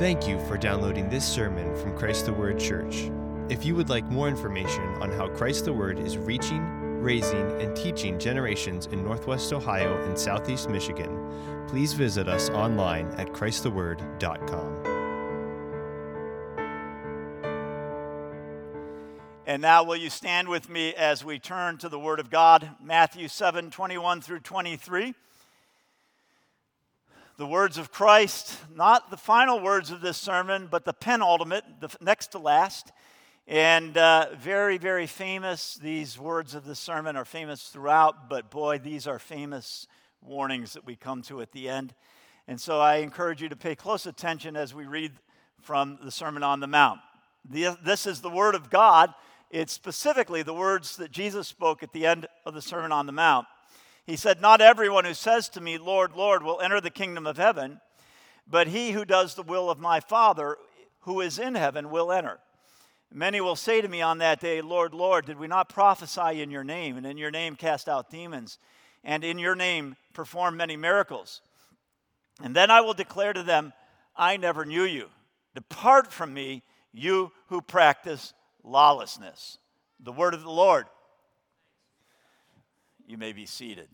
Thank you for downloading this sermon from Christ the Word Church. If you would like more information on how Christ the Word is reaching, raising, and teaching generations in Northwest Ohio and Southeast Michigan, please visit us online at ChristTheWord.com. And now, will you stand with me as we turn to the Word of God, Matthew 7 21 through 23. The words of Christ, not the final words of this sermon, but the penultimate, the next to last. And uh, very, very famous. These words of the sermon are famous throughout, but boy, these are famous warnings that we come to at the end. And so I encourage you to pay close attention as we read from the Sermon on the Mount. This is the Word of God it's specifically the words that Jesus spoke at the end of the Sermon on the Mount. He said, Not everyone who says to me, Lord, Lord, will enter the kingdom of heaven, but he who does the will of my Father who is in heaven will enter. Many will say to me on that day, Lord, Lord, did we not prophesy in your name, and in your name cast out demons, and in your name perform many miracles? And then I will declare to them, I never knew you. Depart from me, you who practice lawlessness. The word of the Lord. You may be seated.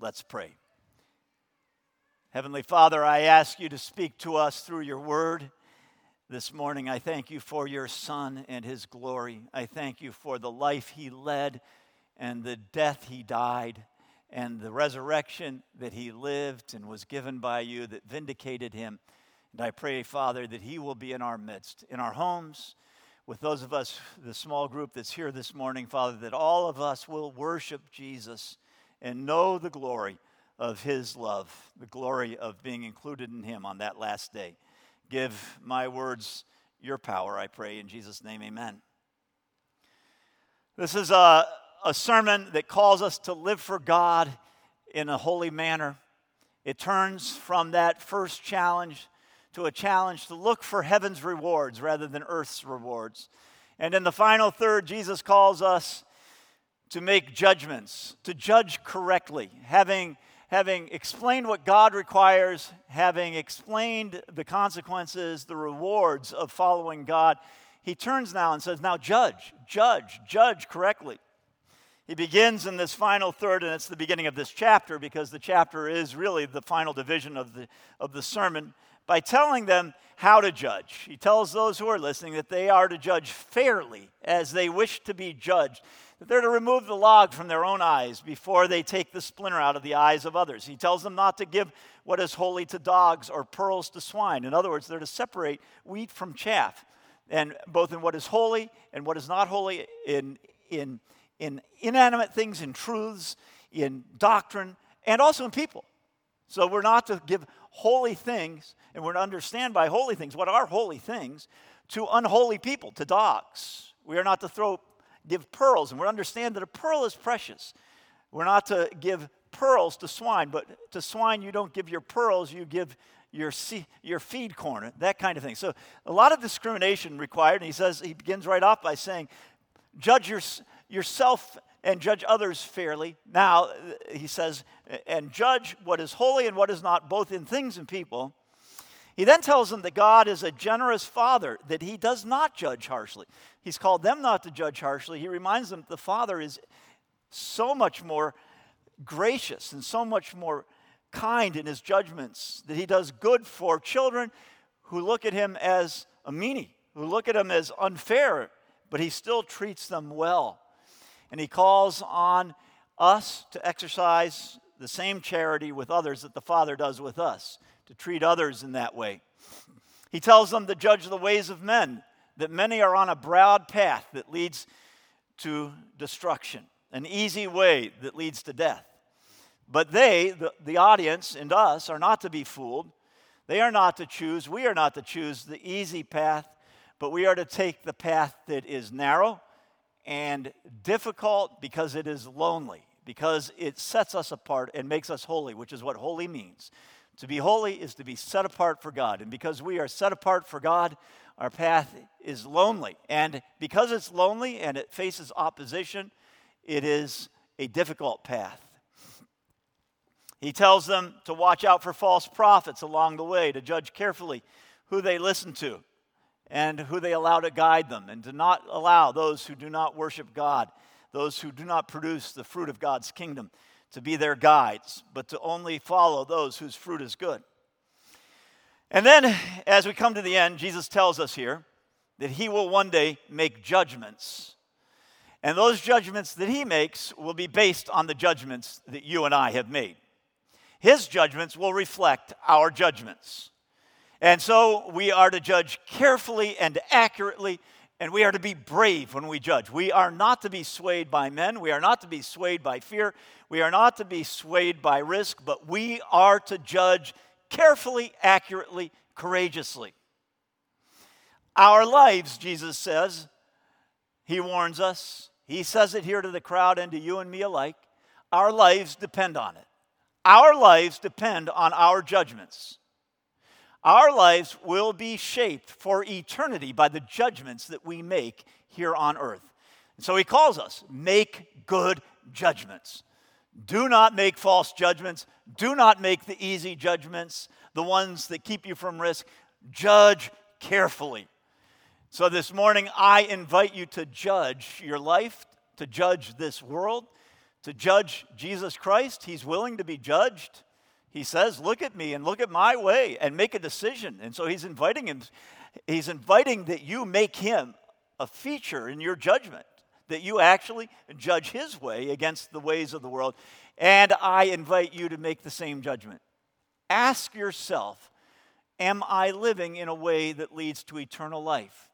Let's pray. Heavenly Father, I ask you to speak to us through your word this morning. I thank you for your Son and his glory. I thank you for the life he led and the death he died and the resurrection that he lived and was given by you that vindicated him. And I pray, Father, that he will be in our midst, in our homes, with those of us, the small group that's here this morning, Father, that all of us will worship Jesus and know the glory of his love, the glory of being included in him on that last day. Give my words your power, I pray. In Jesus' name, amen. This is a, a sermon that calls us to live for God in a holy manner. It turns from that first challenge to a challenge to look for heaven's rewards rather than earth's rewards. And in the final third, Jesus calls us to make judgments, to judge correctly, having, having explained what God requires, having explained the consequences, the rewards of following God. He turns now and says, Now judge, judge, judge correctly. He begins in this final third, and it's the beginning of this chapter because the chapter is really the final division of the, of the sermon by telling them how to judge. He tells those who are listening that they are to judge fairly as they wish to be judged, that they're to remove the log from their own eyes before they take the splinter out of the eyes of others. He tells them not to give what is holy to dogs or pearls to swine. In other words, they're to separate wheat from chaff, and both in what is holy and what is not holy, in, in, in inanimate things, in truths, in doctrine, and also in people. So we're not to give holy things, and we're to understand by holy things what are holy things to unholy people, to dogs. We are not to throw, give pearls, and we understand that a pearl is precious. We're not to give pearls to swine, but to swine you don't give your pearls, you give your, your feed corn, that kind of thing. So a lot of discrimination required, and he says, he begins right off by saying, judge your, yourself and judge others fairly. Now, he says, and judge what is holy and what is not, both in things and people. He then tells them that God is a generous father, that he does not judge harshly. He's called them not to judge harshly. He reminds them that the Father is so much more gracious and so much more kind in his judgments, that he does good for children who look at him as a meanie, who look at him as unfair, but he still treats them well. And he calls on us to exercise the same charity with others that the Father does with us, to treat others in that way. He tells them to judge the ways of men, that many are on a broad path that leads to destruction, an easy way that leads to death. But they, the, the audience, and us, are not to be fooled. They are not to choose, we are not to choose the easy path, but we are to take the path that is narrow and difficult because it is lonely, because it sets us apart and makes us holy, which is what holy means. To be holy is to be set apart for God. And because we are set apart for God, our path is lonely. And because it's lonely and it faces opposition, it is a difficult path. He tells them to watch out for false prophets along the way, to judge carefully who they listen to and who they allow to guide them, and to not allow those who do not worship God, those who do not produce the fruit of God's kingdom, to be their guides, but to only follow those whose fruit is good. And then, as we come to the end, Jesus tells us here that he will one day make judgments. And those judgments that he makes will be based on the judgments that you and I have made. His judgments will reflect our judgments. And so we are to judge carefully and accurately, and we are to be brave when we judge. We are not to be swayed by men, we are not to be swayed by fear, we are not to be swayed by risk, but we are to judge carefully, accurately, courageously. Our lives, Jesus says, he warns us. He says it here to the crowd and to you and me alike. Our lives depend on it. Our lives depend on our judgments. Our lives will be shaped for eternity by the judgments that we make here on earth. And so he calls us make good judgments. Do not make false judgments. Do not make the easy judgments, the ones that keep you from risk. Judge carefully. So this morning, I invite you to judge your life, to judge this world, to judge Jesus Christ. He's willing to be judged. He says, Look at me and look at my way and make a decision. And so he's inviting him, he's inviting that you make him a feature in your judgment, that you actually judge his way against the ways of the world. And I invite you to make the same judgment. Ask yourself, Am I living in a way that leads to eternal life?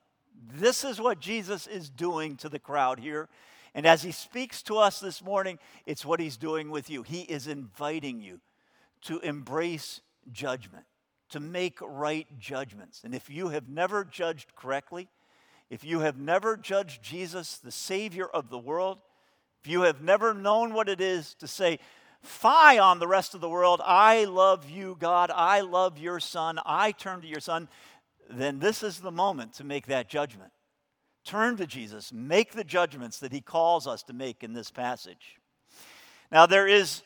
This is what Jesus is doing to the crowd here. And as he speaks to us this morning, it's what he's doing with you. He is inviting you to embrace judgment, to make right judgments. And if you have never judged correctly, if you have never judged Jesus, the Savior of the world, if you have never known what it is to say, Fie on the rest of the world, I love you, God, I love your Son, I turn to your Son, then this is the moment to make that judgment. Turn to Jesus, make the judgments that he calls us to make in this passage. Now, there is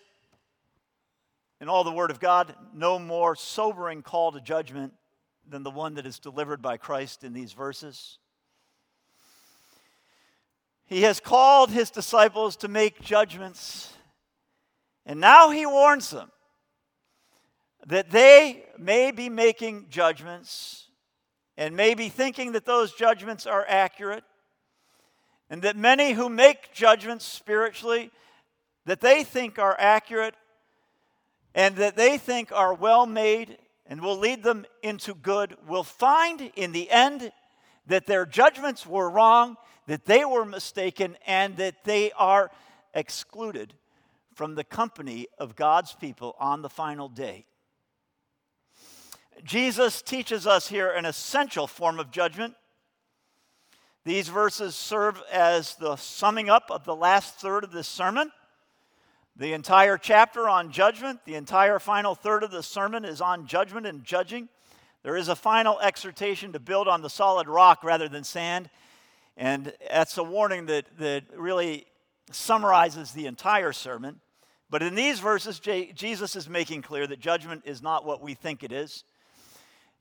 in all the Word of God, no more sobering call to judgment than the one that is delivered by Christ in these verses. He has called his disciples to make judgments, and now he warns them that they may be making judgments and may be thinking that those judgments are accurate, and that many who make judgments spiritually that they think are accurate and that they think are well made and will lead them into good will find in the end that their judgments were wrong, that they were mistaken, and that they are excluded from the company of God's people on the final day. Jesus teaches us here an essential form of judgment. These verses serve as the summing up of the last third of this sermon. The entire chapter on judgment, the entire final third of the sermon is on judgment and judging. There is a final exhortation to build on the solid rock rather than sand. And that's a warning that, that really summarizes the entire sermon. But in these verses, Jesus is making clear that judgment is not what we think it is,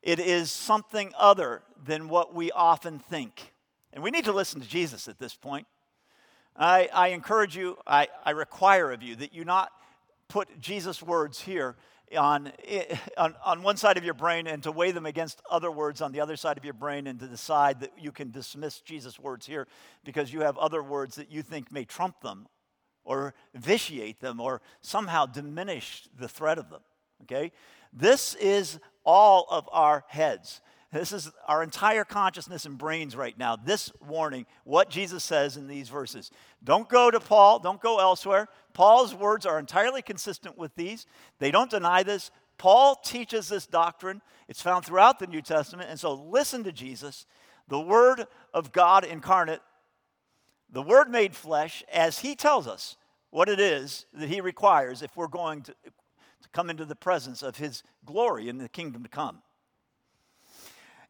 it is something other than what we often think. And we need to listen to Jesus at this point. I, I encourage you, I, I require of you that you not put Jesus' words here on, on, on one side of your brain and to weigh them against other words on the other side of your brain and to decide that you can dismiss Jesus' words here because you have other words that you think may trump them or vitiate them or somehow diminish the threat of them. Okay? This is all of our heads. This is our entire consciousness and brains right now. This warning, what Jesus says in these verses. Don't go to Paul, don't go elsewhere. Paul's words are entirely consistent with these. They don't deny this. Paul teaches this doctrine, it's found throughout the New Testament. And so listen to Jesus, the Word of God incarnate, the Word made flesh, as he tells us what it is that he requires if we're going to, to come into the presence of his glory in the kingdom to come.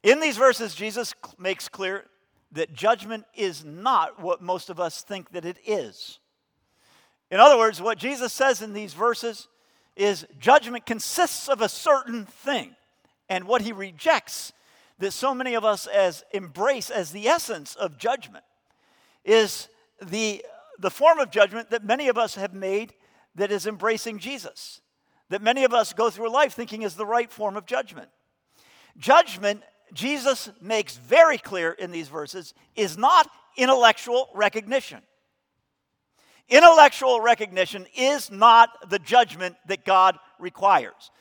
In these verses, Jesus makes clear that judgment is not what most of us think that it is. In other words, what Jesus says in these verses is judgment consists of a certain thing, and what he rejects that so many of us as embrace as the essence of judgment is the, the form of judgment that many of us have made that is embracing Jesus, that many of us go through life thinking is the right form of judgment. Judgment, Jesus makes very clear in these verses, is not intellectual recognition. Intellectual recognition is not the judgment that God requires.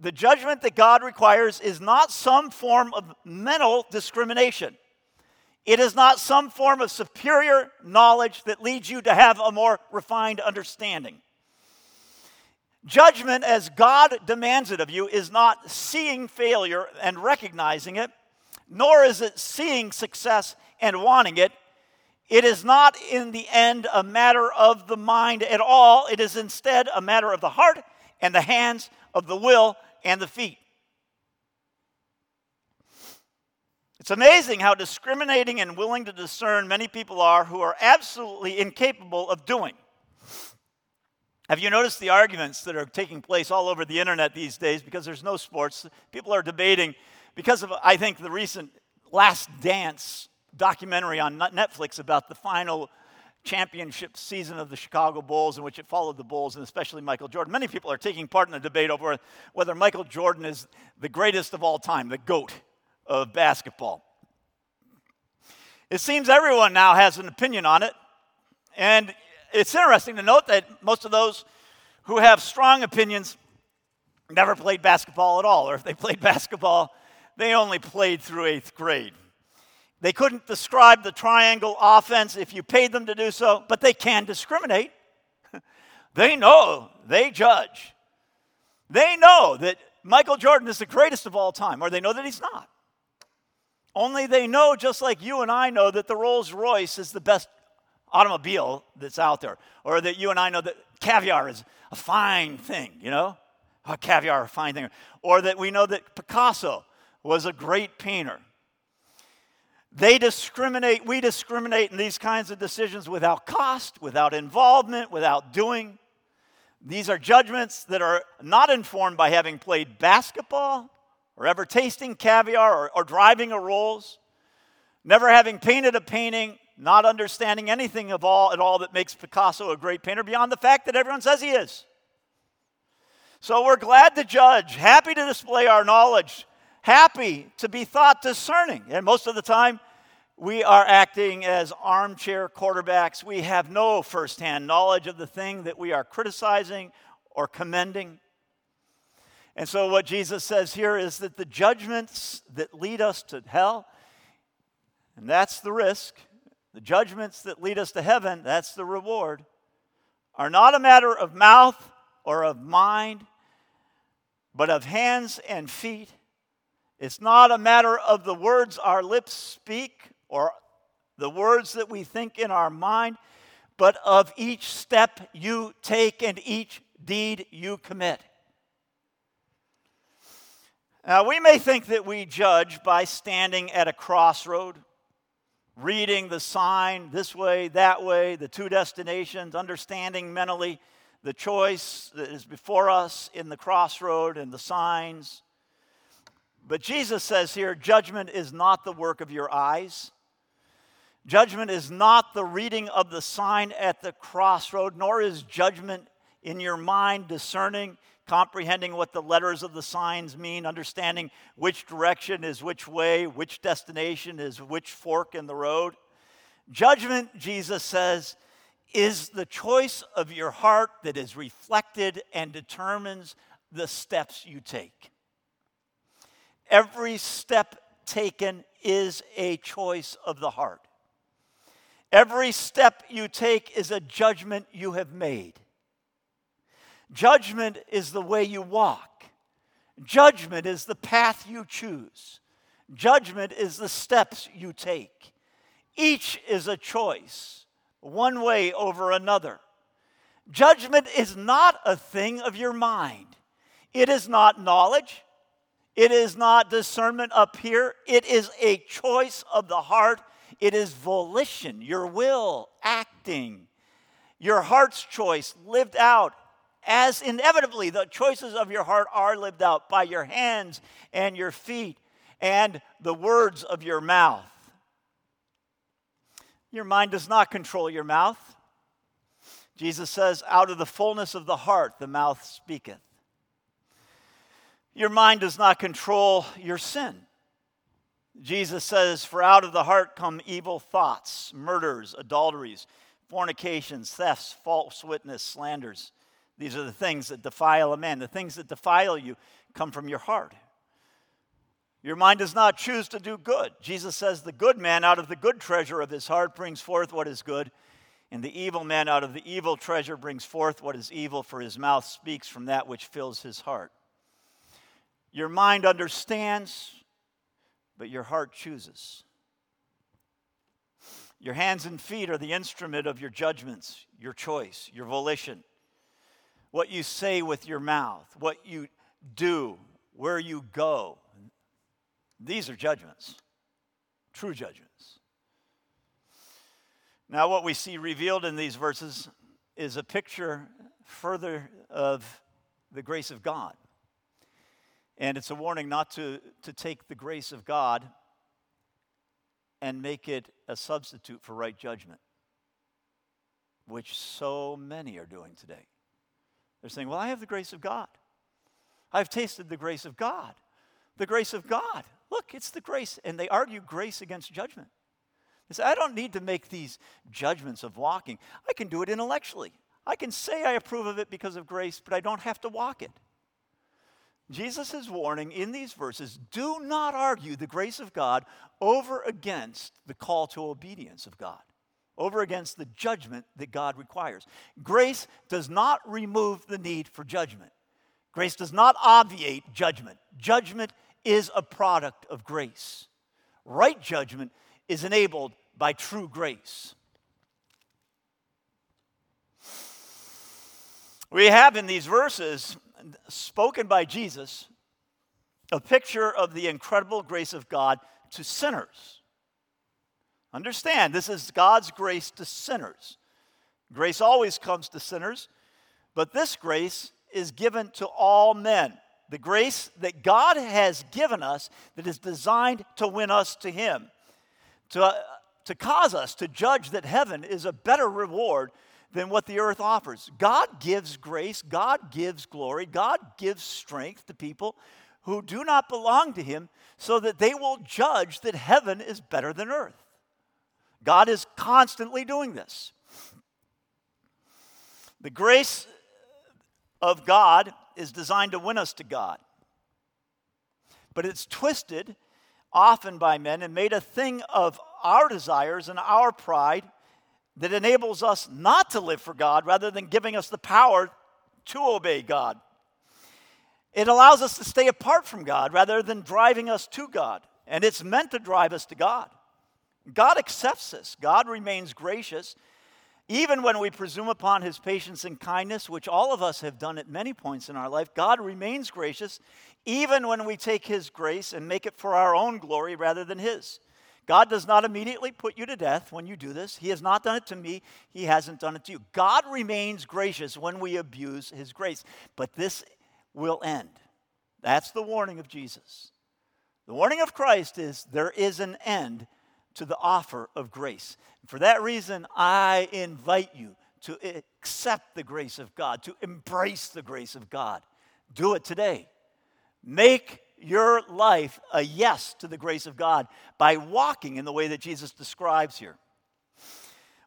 The judgment that God requires is not some form of mental discrimination. It is not some form of superior knowledge that leads you to have a more refined understanding. Judgment, as God demands it of you, is not seeing failure and recognizing it, nor is it seeing success and wanting it. It is not in the end a matter of the mind at all. It is instead a matter of the heart and the hands, of the will and the feet. It's amazing how discriminating and willing to discern many people are who are absolutely incapable of doing. Have you noticed the arguments that are taking place all over the internet these days because there's no sports? People are debating because of, I think, the recent Last Dance documentary on Netflix about the final championship season of the Chicago Bulls, in which it followed the Bulls and especially Michael Jordan. Many people are taking part in the debate over whether Michael Jordan is the greatest of all time, the GOAT of basketball. It seems everyone now has an opinion on it, and it's interesting to note that most of those who have strong opinions never played basketball at all, or if they played basketball, they only played through eighth grade. They couldn't describe the triangle offense if you paid them to do so, but they can discriminate. they know, they judge. They know that Michael Jordan is the greatest of all time, or they know that he's not. Only they know, just like you and I know, that the Rolls Royce is the best automobile that's out there, or that you and I know that caviar is a fine thing, you know? Oh, caviar, a fine thing. Or that we know that Picasso was a great painter. They discriminate, we discriminate in these kinds of decisions without cost, without involvement, without doing. These are judgments that are not informed by having played basketball or ever tasting caviar or, or driving a Rolls, never having painted a painting, not understanding anything of all at all that makes Picasso a great painter beyond the fact that everyone says he is. So we're glad to judge, happy to display our knowledge, happy to be thought discerning. And most of the time, we are acting as armchair quarterbacks. We have no firsthand knowledge of the thing that we are criticizing or commending. And so, what Jesus says here is that the judgments that lead us to hell, and that's the risk, the judgments that lead us to heaven, that's the reward, are not a matter of mouth or of mind, but of hands and feet. It's not a matter of the words our lips speak or the words that we think in our mind, but of each step you take and each deed you commit. Now, we may think that we judge by standing at a crossroad, reading the sign this way, that way, the two destinations, understanding mentally the choice that is before us in the crossroad and the signs. But Jesus says here judgment is not the work of your eyes. Judgment is not the reading of the sign at the crossroad, nor is judgment in your mind discerning comprehending what the letters of the signs mean, understanding which direction is which way, which destination is which fork in the road. Judgment, Jesus says, is the choice of your heart that is reflected and determines the steps you take. Every step taken is a choice of the heart. Every step you take is a judgment you have made. Judgment is the way you walk, judgment is the path you choose, judgment is the steps you take. Each is a choice, one way over another. Judgment is not a thing of your mind. It is not knowledge. It is not discernment up here. It is a choice of the heart. It is volition, your will, acting, your heart's choice lived out as inevitably the choices of your heart are lived out by your hands and your feet. and the words of your mouth. Your mind does not control your mouth. Jesus says, Out of the fullness of the heart, the mouth speaketh. Your mind does not control your sin. Jesus says, For out of the heart come evil thoughts, murders, adulteries, fornications, thefts, false witness, slanders. These are the things that defile a man. The things that defile you come from your heart. Your mind does not choose to do good. Jesus says, The good man out of the good treasure of his heart brings forth what is good, and the evil man out of the evil treasure brings forth what is evil, for his mouth speaks from that which fills his heart. Your mind understands, but your heart chooses. Your hands and feet are the instrument of your judgments, your choice, your volition. What you say with your mouth, what you do, where you go. These are judgments, true judgments. Now, what we see revealed in these verses is a picture further of the grace of God. And it's a warning not to, to take the grace of God and make it a substitute for right judgment, which so many are doing today. They're saying, Well, I have the grace of God. I've tasted the grace of God. The grace of God. Look, it's the grace. And they argue grace against judgment. They say, I don't need to make these judgments of walking. I can do it intellectually. I can say I approve of it because of grace, but I don't have to walk it. Jesus is warning in these verses do not argue the grace of God over against the call to obedience of God, over against the judgment that God requires. Grace does not remove the need for judgment. Grace does not obviate judgment. Judgment is a product of grace. Right judgment is enabled by true grace. We have in these verses spoken by Jesus a picture of the incredible grace of God to sinners. Understand, this is God's grace to sinners. Grace always comes to sinners, but this grace is given to all men. The grace that God has given us that is designed to win us to Him, to, uh, to cause us to judge that heaven is a better reward than what the earth offers. God gives grace, God gives glory, God gives strength to people who do not belong to Him so that they will judge that heaven is better than earth. God is constantly doing this. The grace of God is designed to win us to God. But it's twisted often by men and made a thing of our desires and our pride that enables us not to live for God rather than giving us the power to obey God. It allows us to stay apart from God rather than driving us to God. And it's meant to drive us to God. God accepts us, God remains gracious even when we presume upon his patience and kindness, which all of us have done at many points in our life, God remains gracious, even when we take his grace and make it for our own glory rather than his. God does not immediately put you to death when you do this. He has not done it to me, He hasn't done it to you. God remains gracious when we abuse His grace, but this will end. That's the warning of Jesus. The warning of Christ is there is an end to the offer of grace. For that reason, I invite you to accept the grace of God, to embrace the grace of God. Do it today. Make your life a yes to the grace of God by walking in the way that Jesus describes here.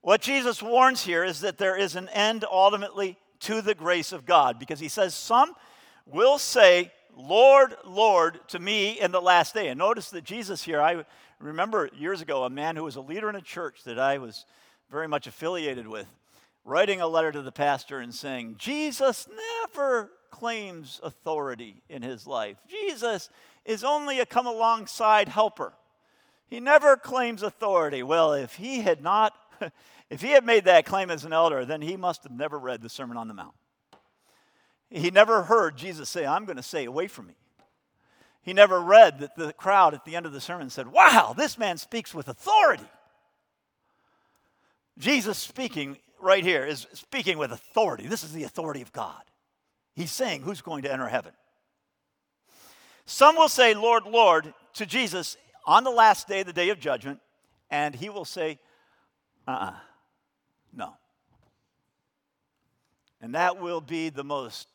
What Jesus warns here is that there is an end ultimately to the grace of God because he says, Some will say, Lord, Lord, to me in the last day. And notice that Jesus here, I remember years ago a man who was a leader in a church that I was very much affiliated with writing a letter to the pastor and saying, Jesus never claims authority in his life. Jesus is only a come alongside helper. He never claims authority. Well, if he had not, if he had made that claim as an elder, then he must have never read the Sermon on the Mount. He never heard Jesus say, I'm going to say, away from me. He never read that the crowd at the end of the sermon said, Wow, this man speaks with authority. Jesus speaking right here is speaking with authority. This is the authority of God. He's saying, Who's going to enter heaven? Some will say, Lord, Lord, to Jesus on the last day, the day of judgment, and he will say, uh uh-uh, uh no. And that will be the most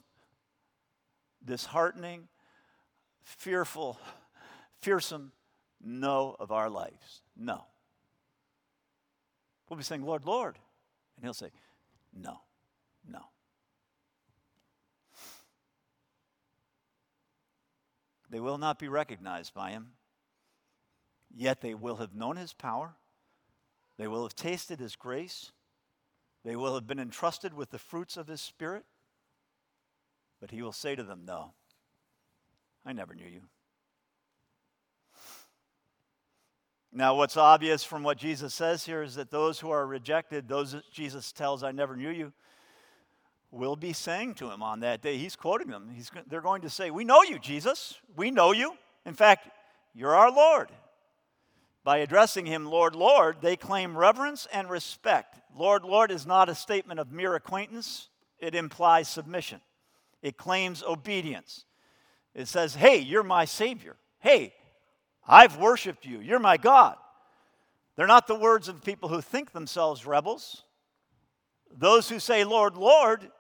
disheartening, fearful, fearsome no of our lives. No. We'll be saying, Lord, Lord. And he'll say, No, no. They will not be recognized by him, yet they will have known his power. They will have tasted his grace. They will have been entrusted with the fruits of his spirit. But he will say to them, No, I never knew you. Now, what's obvious from what Jesus says here is that those who are rejected, those Jesus tells, I never knew you, will be saying to him on that day. He's quoting them. He's, they're going to say, We know you, Jesus. We know you. In fact, you're our Lord. By addressing him, Lord, Lord, they claim reverence and respect. Lord, Lord is not a statement of mere acquaintance, it implies submission, it claims obedience. It says, Hey, you're my Savior. Hey, I've worshiped you. You're my God. They're not the words of people who think themselves rebels. Those who say, Lord, Lord,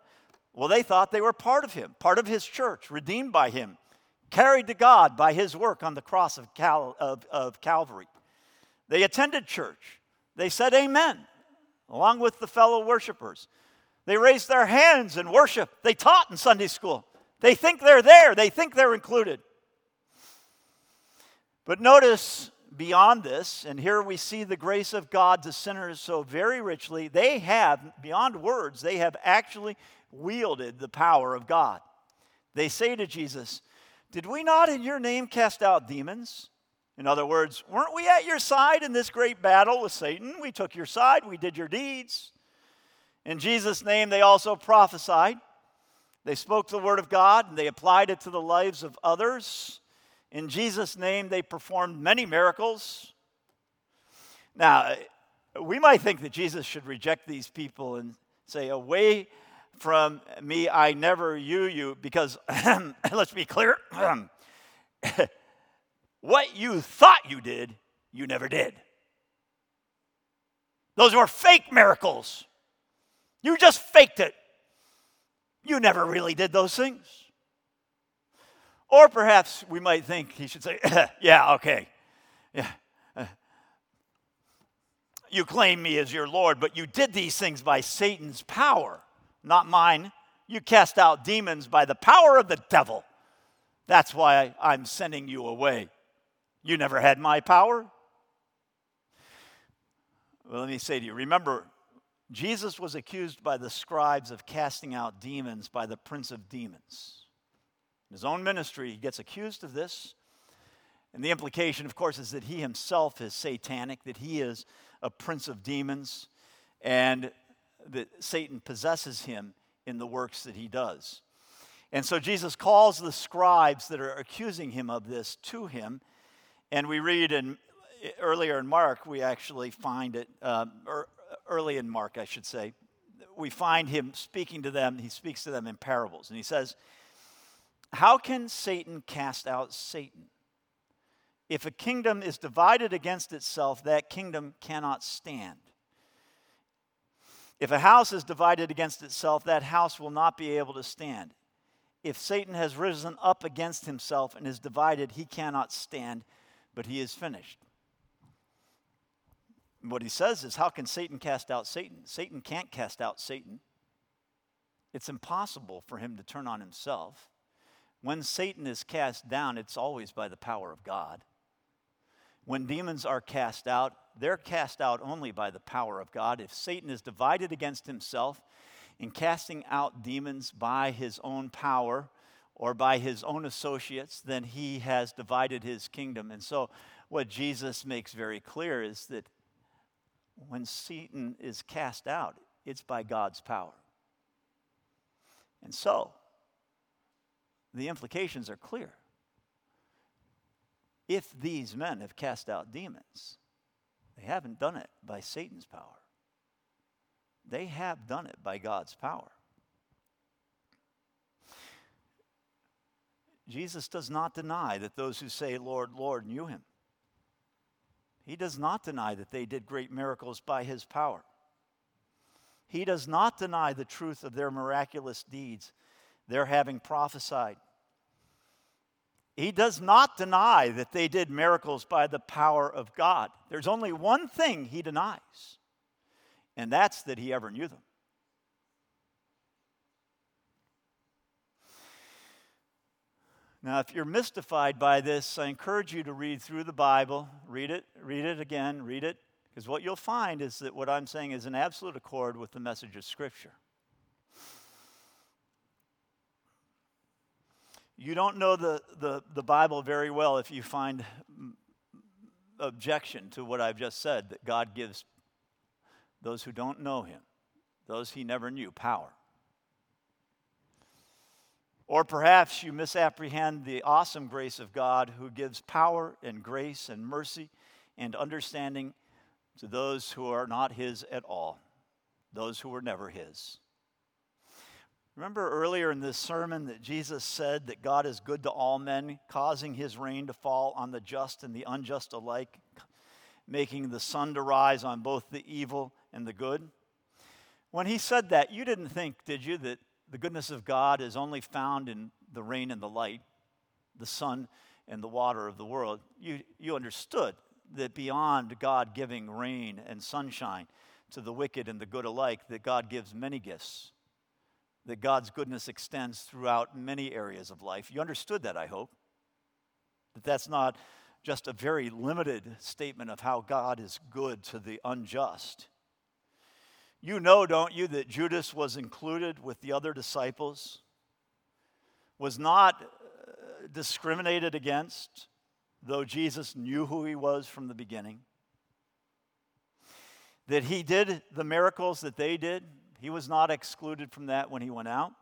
well, they thought they were part of Him, part of His church, redeemed by Him, carried to God by His work on the cross of, Cal- of, of Calvary. They attended church. They said amen, along with the fellow worshipers. They raised their hands in worship. They taught in Sunday school. They think they're there, they think they're included. But notice beyond this, and here we see the grace of God to sinners so very richly, they have, beyond words, they have actually wielded the power of God. They say to Jesus, Did we not in your name cast out demons? In other words, weren't we at your side in this great battle with Satan? We took your side, we did your deeds. In Jesus' name, they also prophesied. They spoke the word of God and they applied it to the lives of others. In Jesus' name, they performed many miracles. Now, we might think that Jesus should reject these people and say, Away from me, I never you, you, because let's be clear what you thought you did, you never did. Those were fake miracles. You just faked it. You never really did those things. Or perhaps we might think he should say, Yeah, okay. Yeah. You claim me as your Lord, but you did these things by Satan's power, not mine. You cast out demons by the power of the devil. That's why I'm sending you away. You never had my power. Well, let me say to you remember, Jesus was accused by the scribes of casting out demons by the prince of demons. In his own ministry, he gets accused of this. And the implication, of course, is that he himself is satanic, that he is a prince of demons, and that Satan possesses him in the works that he does. And so Jesus calls the scribes that are accusing him of this to him. And we read in earlier in Mark, we actually find it, um, or early in Mark, I should say, we find him speaking to them. He speaks to them in parables. And he says, how can Satan cast out Satan? If a kingdom is divided against itself, that kingdom cannot stand. If a house is divided against itself, that house will not be able to stand. If Satan has risen up against himself and is divided, he cannot stand, but he is finished. What he says is, How can Satan cast out Satan? Satan can't cast out Satan. It's impossible for him to turn on himself. When Satan is cast down, it's always by the power of God. When demons are cast out, they're cast out only by the power of God. If Satan is divided against himself in casting out demons by his own power or by his own associates, then he has divided his kingdom. And so, what Jesus makes very clear is that when Satan is cast out, it's by God's power. And so, the implications are clear. If these men have cast out demons, they haven't done it by Satan's power. They have done it by God's power. Jesus does not deny that those who say, Lord, Lord, knew him. He does not deny that they did great miracles by his power. He does not deny the truth of their miraculous deeds, their having prophesied. He does not deny that they did miracles by the power of God. There's only one thing he denies, and that's that he ever knew them. Now, if you're mystified by this, I encourage you to read through the Bible, read it, read it again, read it, because what you'll find is that what I'm saying is in absolute accord with the message of Scripture. You don't know the, the, the Bible very well if you find objection to what I've just said that God gives those who don't know Him, those He never knew, power. Or perhaps you misapprehend the awesome grace of God who gives power and grace and mercy and understanding to those who are not His at all, those who were never His. Remember earlier in this sermon that Jesus said that God is good to all men, causing his rain to fall on the just and the unjust alike, making the sun to rise on both the evil and the good? When he said that, you didn't think, did you, that the goodness of God is only found in the rain and the light, the sun and the water of the world. You, you understood that beyond God giving rain and sunshine to the wicked and the good alike, that God gives many gifts, that God's goodness extends throughout many areas of life. You understood that, I hope. That that's not just a very limited statement of how God is good to the unjust. You know, don't you, that Judas was included with the other disciples, was not uh, discriminated against, though Jesus knew who he was from the beginning. That he did the miracles that they did, he was not excluded from that when he went out.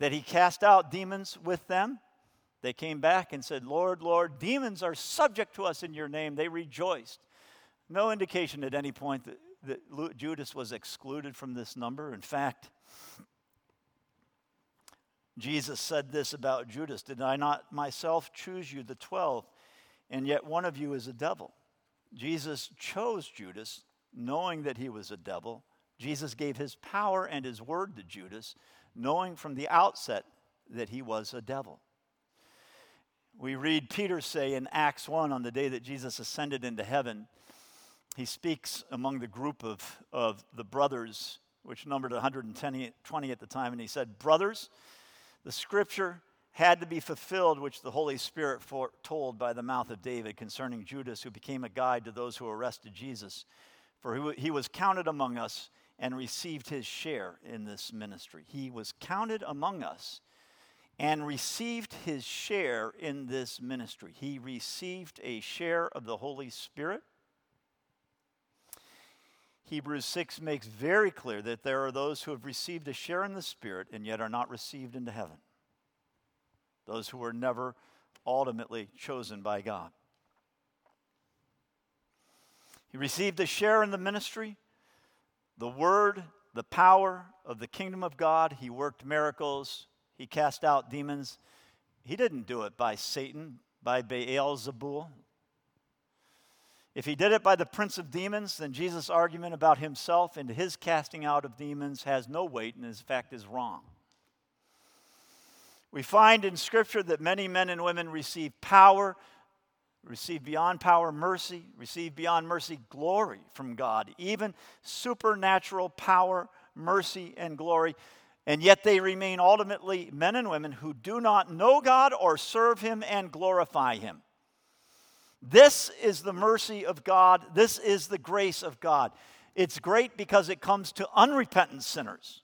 That he cast out demons with them. They came back and said, Lord, Lord, demons are subject to us in your name. They rejoiced. No indication at any point that that Judas was excluded from this number. In fact, Jesus said this about Judas Did I not myself choose you, the twelve, and yet one of you is a devil? Jesus chose Judas, knowing that he was a devil. Jesus gave his power and his word to Judas, knowing from the outset that he was a devil. We read Peter say in Acts 1 on the day that Jesus ascended into heaven, he speaks among the group of, of the brothers, which numbered 120 at the time, and he said, Brothers, the scripture had to be fulfilled, which the Holy Spirit foretold by the mouth of David concerning Judas, who became a guide to those who arrested Jesus. For he was counted among us and received his share in this ministry. He was counted among us and received his share in this ministry. He received a share of the Holy Spirit Hebrews 6 makes very clear that there are those who have received a share in the Spirit and yet are not received into heaven. Those who were never ultimately chosen by God. He received a share in the ministry, the word, the power of the kingdom of God. He worked miracles, he cast out demons. He didn't do it by Satan, by Baal Zebul, if he did it by the prince of demons, then Jesus' argument about himself and his casting out of demons has no weight and, in fact, is wrong. We find in Scripture that many men and women receive power, receive beyond power mercy, receive beyond mercy glory from God, even supernatural power, mercy, and glory. And yet they remain ultimately men and women who do not know God or serve Him and glorify Him. This is the mercy of God. This is the grace of God. It's great because it comes to unrepentant sinners.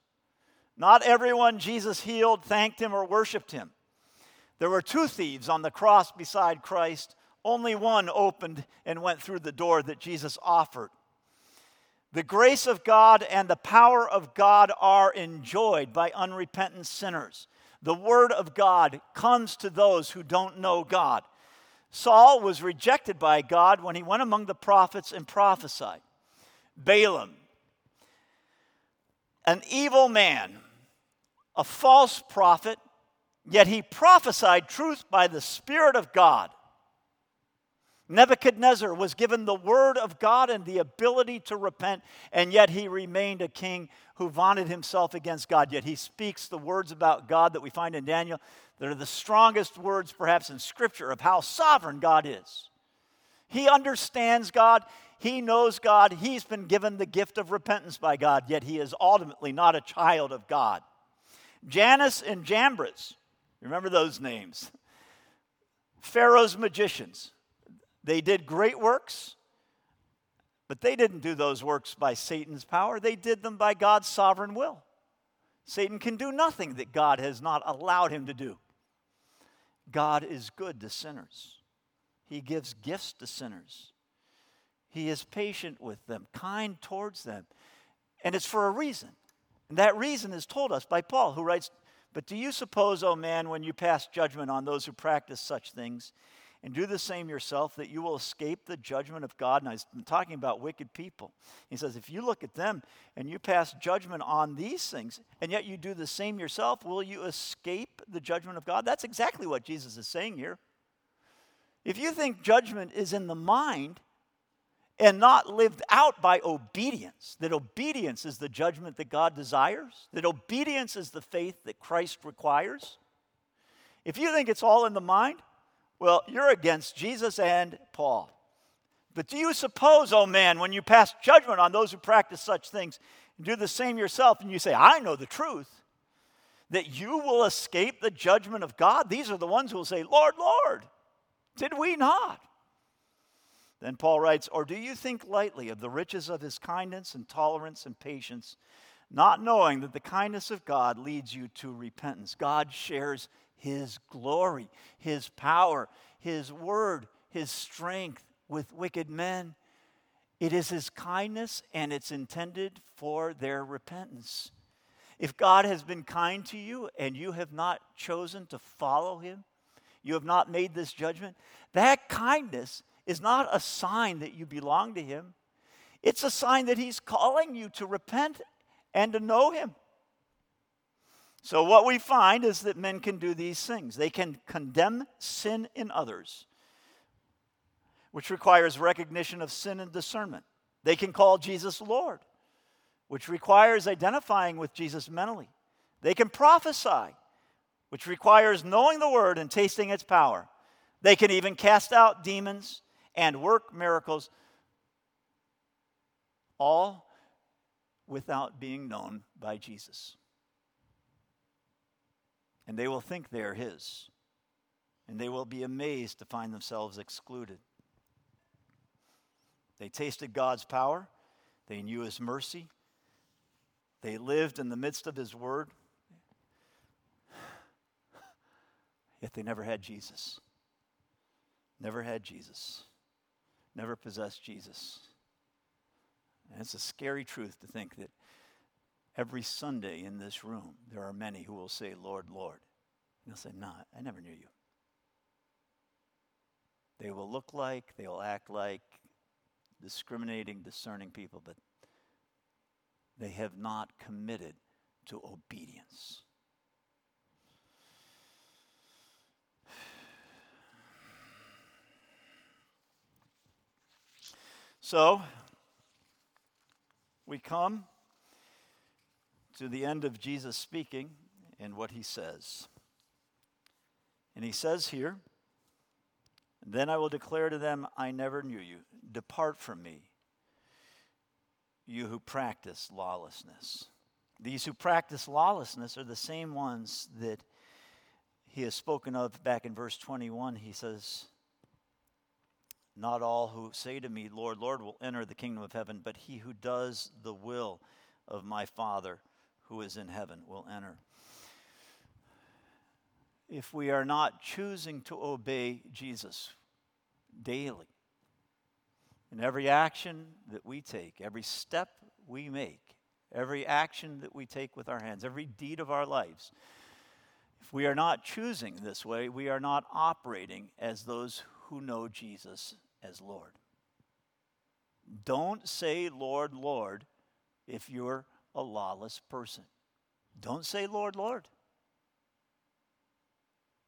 Not everyone Jesus healed thanked him or worshiped him. There were two thieves on the cross beside Christ. Only one opened and went through the door that Jesus offered. The grace of God and the power of God are enjoyed by unrepentant sinners. The word of God comes to those who don't know God. Saul was rejected by God when he went among the prophets and prophesied. Balaam, an evil man, a false prophet, yet he prophesied truth by the Spirit of God. Nebuchadnezzar was given the word of God and the ability to repent, and yet he remained a king who vaunted himself against God. Yet he speaks the words about God that we find in Daniel that are the strongest words, perhaps, in Scripture of how sovereign God is. He understands God, he knows God, he's been given the gift of repentance by God, yet he is ultimately not a child of God. Jannes and Jambres, remember those names? Pharaoh's magicians they did great works, but they didn't do those works by Satan's power. They did them by God's sovereign will. Satan can do nothing that God has not allowed him to do. God is good to sinners, He gives gifts to sinners. He is patient with them, kind towards them. And it's for a reason. And that reason is told us by Paul, who writes, But do you suppose, O man, when you pass judgment on those who practice such things, and do the same yourself that you will escape the judgment of God. And I'm talking about wicked people. He says, if you look at them and you pass judgment on these things, and yet you do the same yourself, will you escape the judgment of God? That's exactly what Jesus is saying here. If you think judgment is in the mind and not lived out by obedience, that obedience is the judgment that God desires, that obedience is the faith that Christ requires, if you think it's all in the mind, well, you're against Jesus and Paul. But do you suppose, oh man, when you pass judgment on those who practice such things, do the same yourself, and you say, I know the truth, that you will escape the judgment of God? These are the ones who will say, Lord, Lord, did we not? Then Paul writes, Or do you think lightly of the riches of his kindness and tolerance and patience, not knowing that the kindness of God leads you to repentance? God shares his glory, his power, his word, his strength with wicked men. It is his kindness and it's intended for their repentance. If God has been kind to you and you have not chosen to follow him, you have not made this judgment, that kindness is not a sign that you belong to him. It's a sign that he's calling you to repent and to know him. So, what we find is that men can do these things. They can condemn sin in others, which requires recognition of sin and discernment. They can call Jesus Lord, which requires identifying with Jesus mentally. They can prophesy, which requires knowing the word and tasting its power. They can even cast out demons and work miracles, all without being known by Jesus and they will think they are His, and they will be amazed to find themselves excluded. They tasted God's power, they knew His mercy, they lived in the midst of His Word, yet they never had Jesus. Never had Jesus. Never possessed Jesus. And it's a scary truth to think that Every Sunday in this room, there are many who will say, Lord, Lord. And they'll say, No, I never knew you. They will look like, they will act like discriminating, discerning people, but they have not committed to obedience. So, we come to the end of Jesus speaking and what he says. And he says here, Then I will declare to them, I never knew you. Depart from me, you who practice lawlessness. These who practice lawlessness are the same ones that he has spoken of back in verse 21. He says, Not all who say to me, Lord, Lord, will enter the kingdom of heaven, but he who does the will of my Father who is in heaven will enter. If we are not choosing to obey Jesus daily, in every action that we take, every step we make, every action that we take with our hands, every deed of our lives, if we are not choosing this way, we are not operating as those who know Jesus as Lord. Don't say, Lord, Lord, if you're a lawless person. Don't say, Lord, Lord.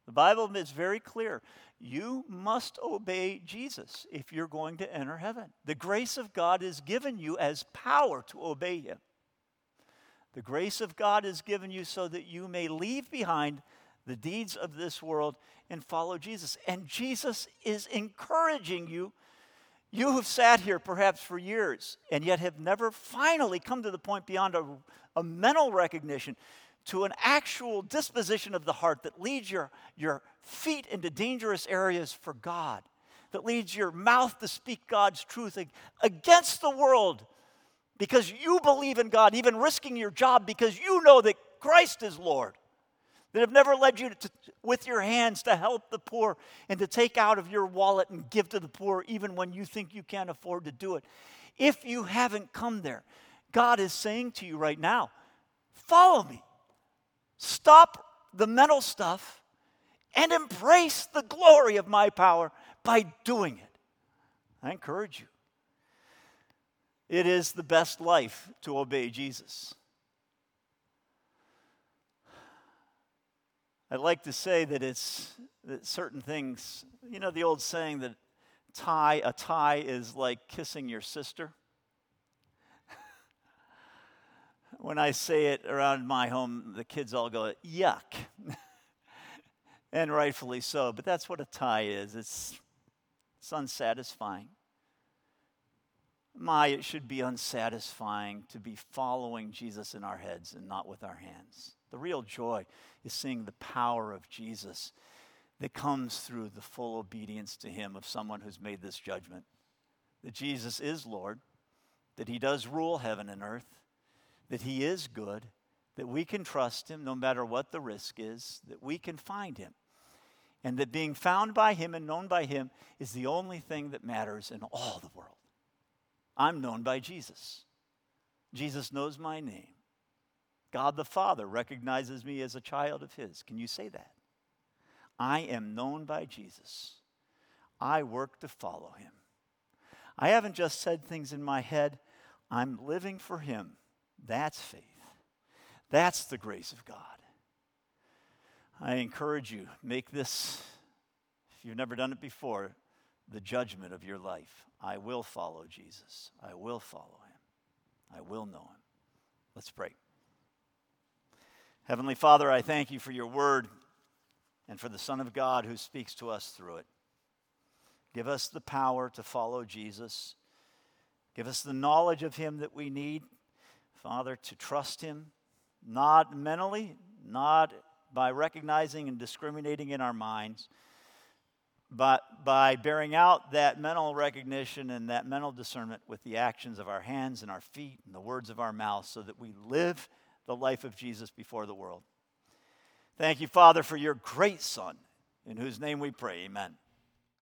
The Bible is very clear. You must obey Jesus if you're going to enter heaven. The grace of God is given you as power to obey Him. The grace of God is given you so that you may leave behind the deeds of this world and follow Jesus. And Jesus is encouraging you. You have sat here perhaps for years and yet have never finally come to the point beyond a, a mental recognition to an actual disposition of the heart that leads your, your feet into dangerous areas for God, that leads your mouth to speak God's truth against the world because you believe in God, even risking your job because you know that Christ is Lord, that have never led you to, with your hands to help the poor and to take out of your wallet and give to the poor even when you think you can't afford to do it. If you haven't come there, God is saying to you right now, follow me. Stop the mental stuff and embrace the glory of my power by doing it. I encourage you. It is the best life to obey Jesus. I'd like to say that it's that certain things, you know, the old saying that tie, a tie is like kissing your sister. when I say it around my home, the kids all go, yuck. and rightfully so, but that's what a tie is it's, it's unsatisfying. My, it should be unsatisfying to be following Jesus in our heads and not with our hands. The real joy is seeing the power of Jesus that comes through the full obedience to Him of someone who's made this judgment that Jesus is Lord, that He does rule heaven and earth, that He is good, that we can trust Him no matter what the risk is, that we can find Him. And that being found by Him and known by Him is the only thing that matters in all the world. I'm known by Jesus. Jesus knows my name. God the Father recognizes me as a child of His. Can you say that? I am known by Jesus. I work to follow Him. I haven't just said things in my head, I'm living for Him. That's faith. That's the grace of God. I encourage you, make this, if you've never done it before, the judgment of your life. I will follow Jesus. I will follow him. I will know him. Let's pray. Heavenly Father, I thank you for your word and for the Son of God who speaks to us through it. Give us the power to follow Jesus. Give us the knowledge of him that we need Father, to trust Him, not mentally, not by recognizing and discriminating in our minds, but by bearing out that mental recognition and that mental discernment with the actions of our hands and our feet and the words of our mouth so that we live the life of Jesus before the world. Thank you, Father, for your great Son, in whose name we pray. Amen.